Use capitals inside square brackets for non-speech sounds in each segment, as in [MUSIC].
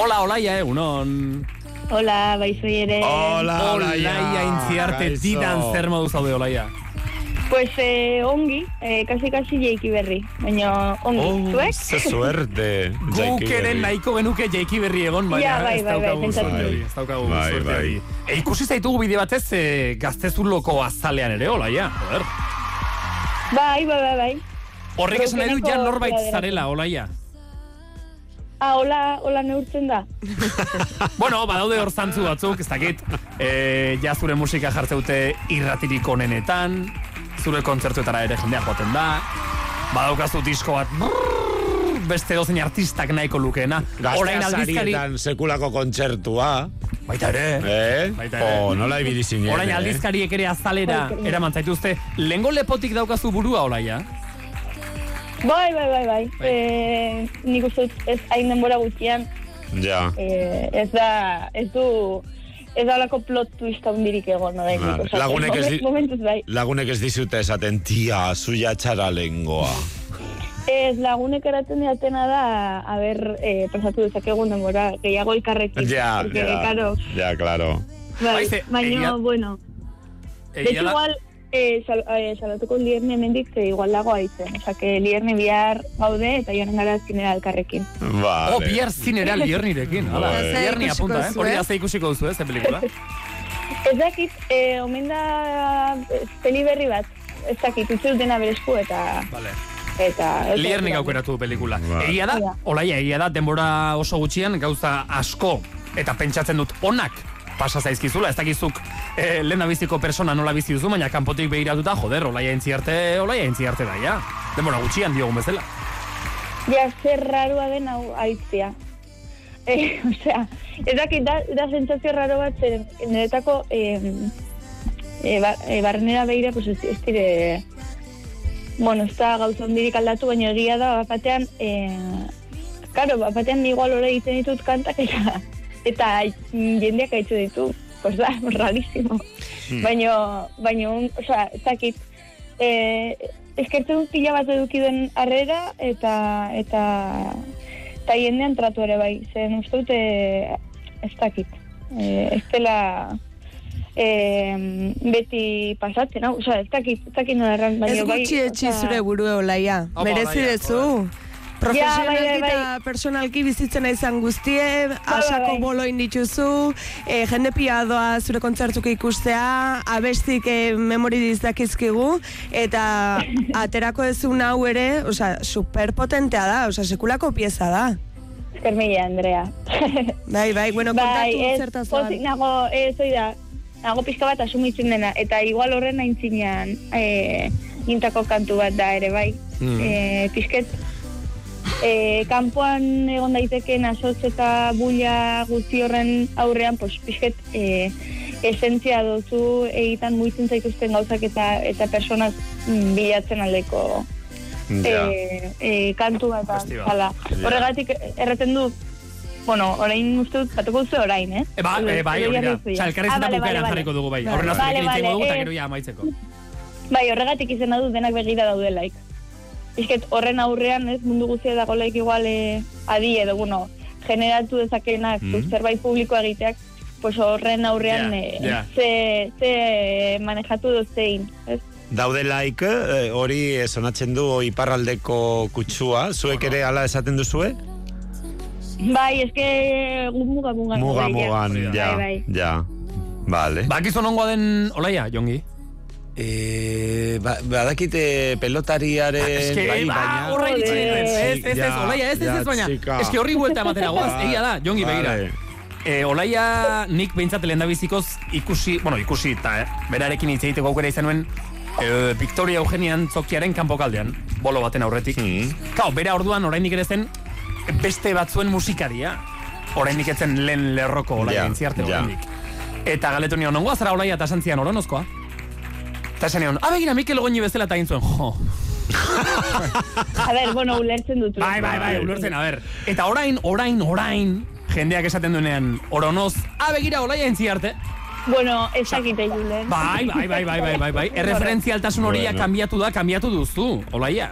Hola, Olaia, egunon. Hola, bai zoi ere. Hola, Olaia. Olaia intziarte Kaixo. didan zer modu zaude, Olaia. Pues eh, ongi, eh, kasi kasi jeiki berri. Baina ongi, Oh, zuek? ze suerte. [LAUGHS] Guk Jaiki ere berri. nahiko genuke jeiki berri egon, baina Ja, bai, ez bai, bai, daukagu ez daukagu Bai, suerte bai. hori. E, ikusi zaitugu bide batez e, gaztezuloko azalean ere, Olaia. Joder. Bai, bai, bai, bai. Horrek esan nahi du ja norbait zarela, Olaia. Ah, hola, hola neurtzen da. [LAUGHS] Bueno, badaude hor zantzu batzuk, ez dakit, e, ja zure musika jartzeute irratirik onenetan, zure kontzertuetara ere jendea joaten da, badaukazu disko bat, brrr, beste dozein artistak nahiko lukeena, orain aldizkari, sekulako kontzertua. baita ere, Eh? Baita ere. Oh, nola ibili zinen, orain eh? aldizkariek ere azalera eraman zaituzte, lengo lepotik daukazu burua, olaia? Bai, bai, bai, bai. Bai. Eh, nik uste ez hain denbora gutxian, Ja. eh, ez da, ez du, ez da olako plot twist handirik egon, no Vale. Lagunek ez di- Momentuz bai. Lagunek ez dizute esaten, tia, zuia txara lengoa. Ez lagunek eraten diatena da, a ber, eh, pasatu dezakegun denbora, gehiago elkarrekin. Ja, Porque, ja. claro, Ja, claro. bai, Bai, baina, bueno, De Egia hecho, da- igual, eh, sal, eh, salatuko lierne mendik, ze igual dago aitzen. Osa, que lierne bihar gaude, eta joan gara zinera elkarrekin. Vale. Oh, bihar zinera liernirekin. Hala, Bai. lierni apunta, eh? Hori da ze ikusiko duzu, eh, ze pelikula? [LAUGHS] Ez dakit, eh, omen da eh, peli berri bat, ez dakit, utzi dutena beresku, eta... Vale. eta ez Liernik aukeratu du pelikula. Ba. Egia da, olaia, egia da, denbora oso gutxian gauza asko, eta pentsatzen dut onak pasa zaizkizula, ez dakizuk eh, lehen biziko persona nola bizi duzu, baina kanpotik behiratuta, joder, olaia entziarte, olaia entziarte da, ja. Denbora gutxian diogun bezala. Ja, zer rarua den hau aitzia. [LAUGHS] Eh, osea, ez dakit, da, da sentsazio raro bat, zer, niretako, eh, eh, ba, eh, barrenera behira, pues ez, ez dire, bueno, ez da gauza hondirik aldatu, baina egia da, bat batean, eh, karo, bat batean igual hori egiten ditut kantak, eta, eta jendeak haitzu ditu, pues da, [LAUGHS] rarísimo. Baina, baina, un- osea, ez dakit, eh, eskertzen dut pila bat eduki den arrera, eta, eta, eta jendean tratu ere bai, zen uste dut, eh, ez dakit, eh, ez dela, eh, beti pasatzen, hau, osea, ez dakit, ez dakit nola erran, baina Ez bai, gutxi etxi osea, zure buru olaia. Merezi dezu. Ja, bai, Profesionalki bai, bai. eta personalki bizitzen izan guztie, asako bai. boloin dituzu, eh, jende pila doa zure kontzertuko ikustea, abestik eh, memori dizakizkigu, eta [LAUGHS] aterako ezun hau ere, osea, superpotentea da, osea, sekulako pieza da. mila, Andrea. [LAUGHS] Bai, bai, bueno, bai, kontatu ez, zertaz pozik nago, ez, hoi da, nago pizka bat asumitzen dena, eta igual horren aintzinean e, gintako kantu bat da ere, bai. Mm. E, pizket, e, kanpoan egon daiteken asotz eta bulla guzti horren aurrean, pues, pizket, e, esentzia duzu egiten muitzen zaituzten gauzak eta eta personas mm, bilatzen aldeko Ja. e, e, kantu bat da. Horregatik erraten du, bueno, orain uste dut, batuko duzu orain, eh? E, ba, e, bai, hori da. Osa, elkarrezeta Ah, vale, bukaeran vale, jarriko dugu bai. Horren Vale, azalekin vale, itzengo dugu, eta gero ja amaitzeko. Bai, horregatik izena du denak begira daudelaik. Izket, horren aurrean, ez, mundu guztia dagoelaik igual eh, adi edo, bueno, generatu dezakenak Mhm. zerbait publikoa egiteak, pues horren aurrean Ja, eh, ja. ze, ze manejatu dut zein, ez? Daude laik, eh, hori eh, sonatzen du iparraldeko kutsua, zuek ere hala esaten duzue? Bai, eske gu muga muga. Muga bai, ja. mugan, ja, ja. Vale. Bakizu nongoa den, olaia, jongi? Eh, ba, badakite pelotariaren... Eske, bai, ba, baina- horra iritsi Joder. nuen. Ez, ez, ez, olaia, ez, ez, ja, ez, baina. txika. Eske horri buelta ematera goaz, Bai. egia da, jongi begira. Vale. E, olaia nik behintzat lehendabizikoz ikusi, bueno, ikusi eta eh, berarekin hitz egiteko aukera izan nuen e, Victoria Eugenian zokiaren kanpokaldean, bolo baten aurretik. Mm. Kau, bera orduan oraindik ere zen beste batzuen musikaria. Oraindik etzen lehen lerroko olaia intziarte ja. oraindik. Eta galetu nion, nongoa zara olaia eta santzian oronozkoa? Eta esan nion, abegira Mikel Goñi bezala eta egin zuen, jo. A ber, bueno, ulertzen dut. Bai, bai, bai, ulertzen, a ber. Eta orain, orain, orain, jendeak esaten duenean, oronoz, abegira olaia entzi arte. Bueno, ez dakite julen. Bai, bai, bai, bai, bai, bai, bai. Erreferentzialtasun horia Bueno. kanbiatu da, kanbiatu duzu, olaia.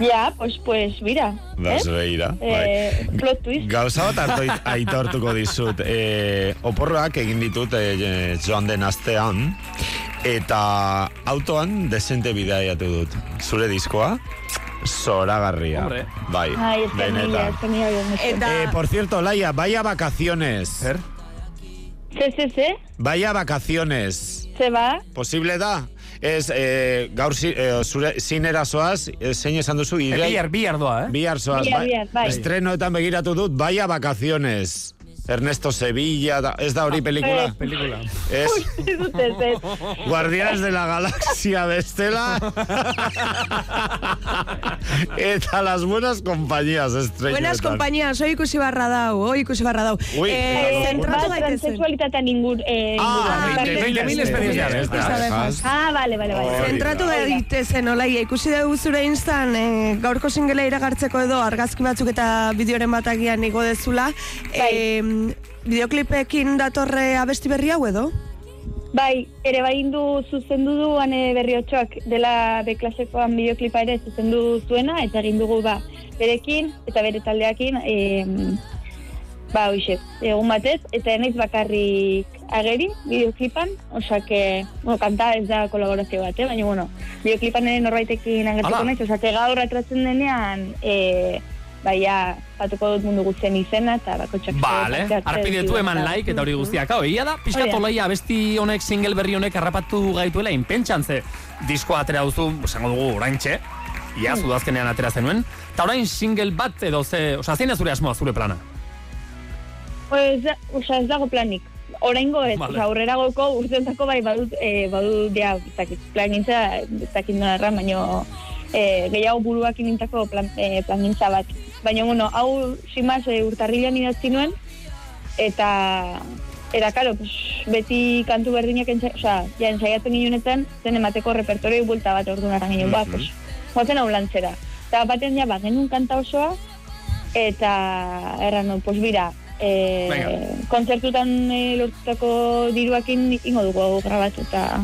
Ja, pues, pues, mira. Bas, eh? beira, bai. Eh, plot twist. Gauza bat hartu [LAUGHS] aitortuko dizut. E, oporroak egin ditut e, joan den astean, eta autoan desente bidaiatu dut. Zure diskoa, zoragarria. Hombre. Bai, Ai, ez que mila, que bien. Eta, Eh, por cierto, Laia, vaya vacaciones. Zer? Ze, ze, ze, Vaya vacaciones. ze ba, Posible da? Ez, eh, gaur zi, eh, zure zinera zoaz, eh, zein esan duzu, E, bihar, bihar doa, eh? bihar zoaz, Bihar, bihar, bai. estrenoetan begiratu dut, vaya vacaciones. Ernesto Sevilla, da, ez da hori pelikula? Eh. Pelikula. Ez. Guardianes de la Galaxia bestela. Eta las buenas compañías estreñoetan. buenas compañías, hoi ikusi barra dau, hoi ikusi barra dau. Ui, eh, eh, zentratu gaitezen. transexualitatean ingur, eh, Ah, inguruan. 20.000 20.000 expedientes, expedientes. Ah, vale, vale, vale. Zentratu gaitezen, olaia, ikusi dugu zure instan, e, gaurko singela iragartzeko edo argazki batzuk eta bideoren bat agian igo dezula. E, bideoklipekin datorre abesti berri hau edo? Bai, ere bai indu zuzendu du ane berriotxoak dela beklasekoan bideoklipa ere zuzendu zuena, eta egin dugu ba, berekin eta bere taldeakin, e, ba, hoxe, egun batez, eta enaiz bakarrik ageri bideoklipan, osake, bueno, kanta ez da kolaborazio bat, eh? baina, bueno, bideoklipan ere norbaitekin Hala. agertuko naiz, osake gaur atratzen denean, e, baia, batuko dut mundu guztien izena, eta bako txak... Vale, arpidetu eman like eta hori guztiak. Hau, egia da, pixkat Hori da. olaia abesti honek, single berri honek harrapatu gaituela, inpentsan ze diskoa atera duzu, esango dugu, oraintxe, ia, Hmm. zudazkenean atera zenuen, eta orain single bat edo ze, oza, zein zure asmoa, zure plana? Pues, osea, ez dago planik. Oraingo ez, Vale. osea, aurreragoko urteontako bai badut, eh, badut, ja, ez dakit, plangintza, ez dakit nola erran, baino, eh, gehiago buruak inintako plan, eh, plangintza bat. Baina, bueno, hau, simaz, eh, urtarrilan idatzi nuen, eta, eta, karo, pues, beti kantu berdinak, entza, osea, ja, ensaiatzen ginunetan, zen emateko repertorioi buelta bat ordu naran ginen, ba, pues, joaten hau lantzera. Eta baten ja, ba, genuen kanta osoa, eta erran, pues, bira, e, kontzertutan e, lortutako diruakin ingo dugu grabatu eta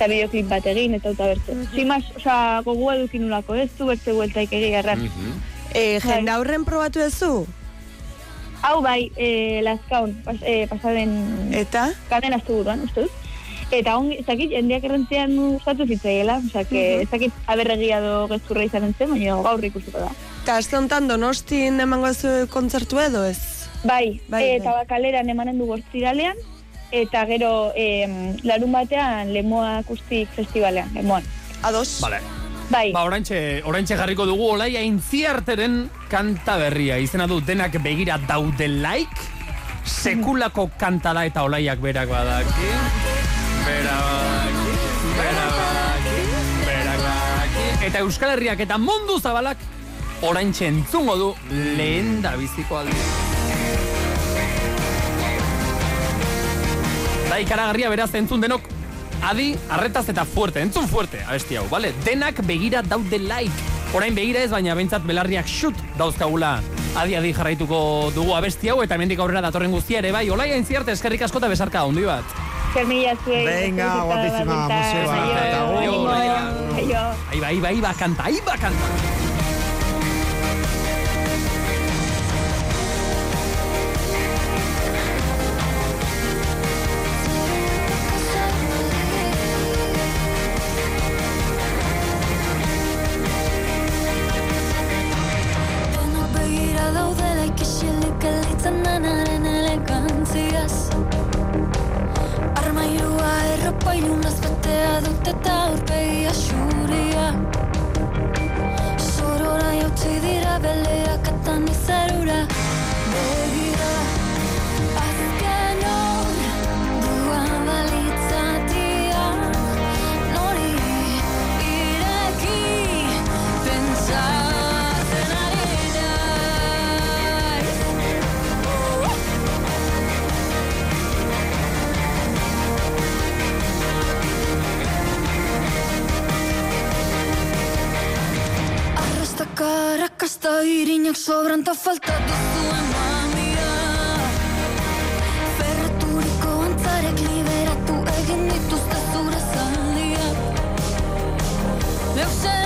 eta bideoklip bat egin eta uta bertze. Zimaz, oza, gogu edukin nolako ez du bertze bueltaik egi erran. E, jende aurren probatu ezu? Hau bai, e, lazkaun, pas, e, pasaden Eta? kaden azte buruan, uste dut. Eta on, ez dakit, jendeak errentzean gustatu zitzaiela, oza, que, ez dakit aberregia do gezurra izan zen, baina gaur ikusiko da. Eta azte honetan donostin emango zu kontzertu edo ez? Bai, Bai, e, bai. eta bakaleran emanen du gortziralean, eta gero em, larun batean lemoa akustik festivalean, lemoan. Ados? Vale. Bai, Ba, oraintxe, oraintxe jarriko dugu olaia intziarteren kanta berria. Izena du denak begira daude like, sekulako kanta da eta olaiak berak badaki. Berak badaki, berak badaki, berak badaki. Eta Euskal Herriak eta mundu zabalak oraintxe entzungo du lehen da biziko aldia. Da ikaragarria beraz entzun denok adi, arretaz eta fuerte, entzun fuerte abesti hau, bale? Denak begira daude like. Orain begira ez, baina behintzat belarriak xut dauzkagula adi adi jarraituko dugu abesti hau eta hemendik aurrera datorren guztia ere bai. Olaia intziarte eskerrik asko eta besarka handi bat. zer mila zuei. Venga, guapísima, museo bat, aio, eta agur. aio, Aio. aio. Ahí va, ahí va, ahí va, canta, ahí va, canta. Aurpegia xuria Sorora jautzi dira beleak eta nizarura. Begira irinak sobranta falta duzuen mamia Ferreturiko antzarek liberatu egin dituzte zure zaldia Leuse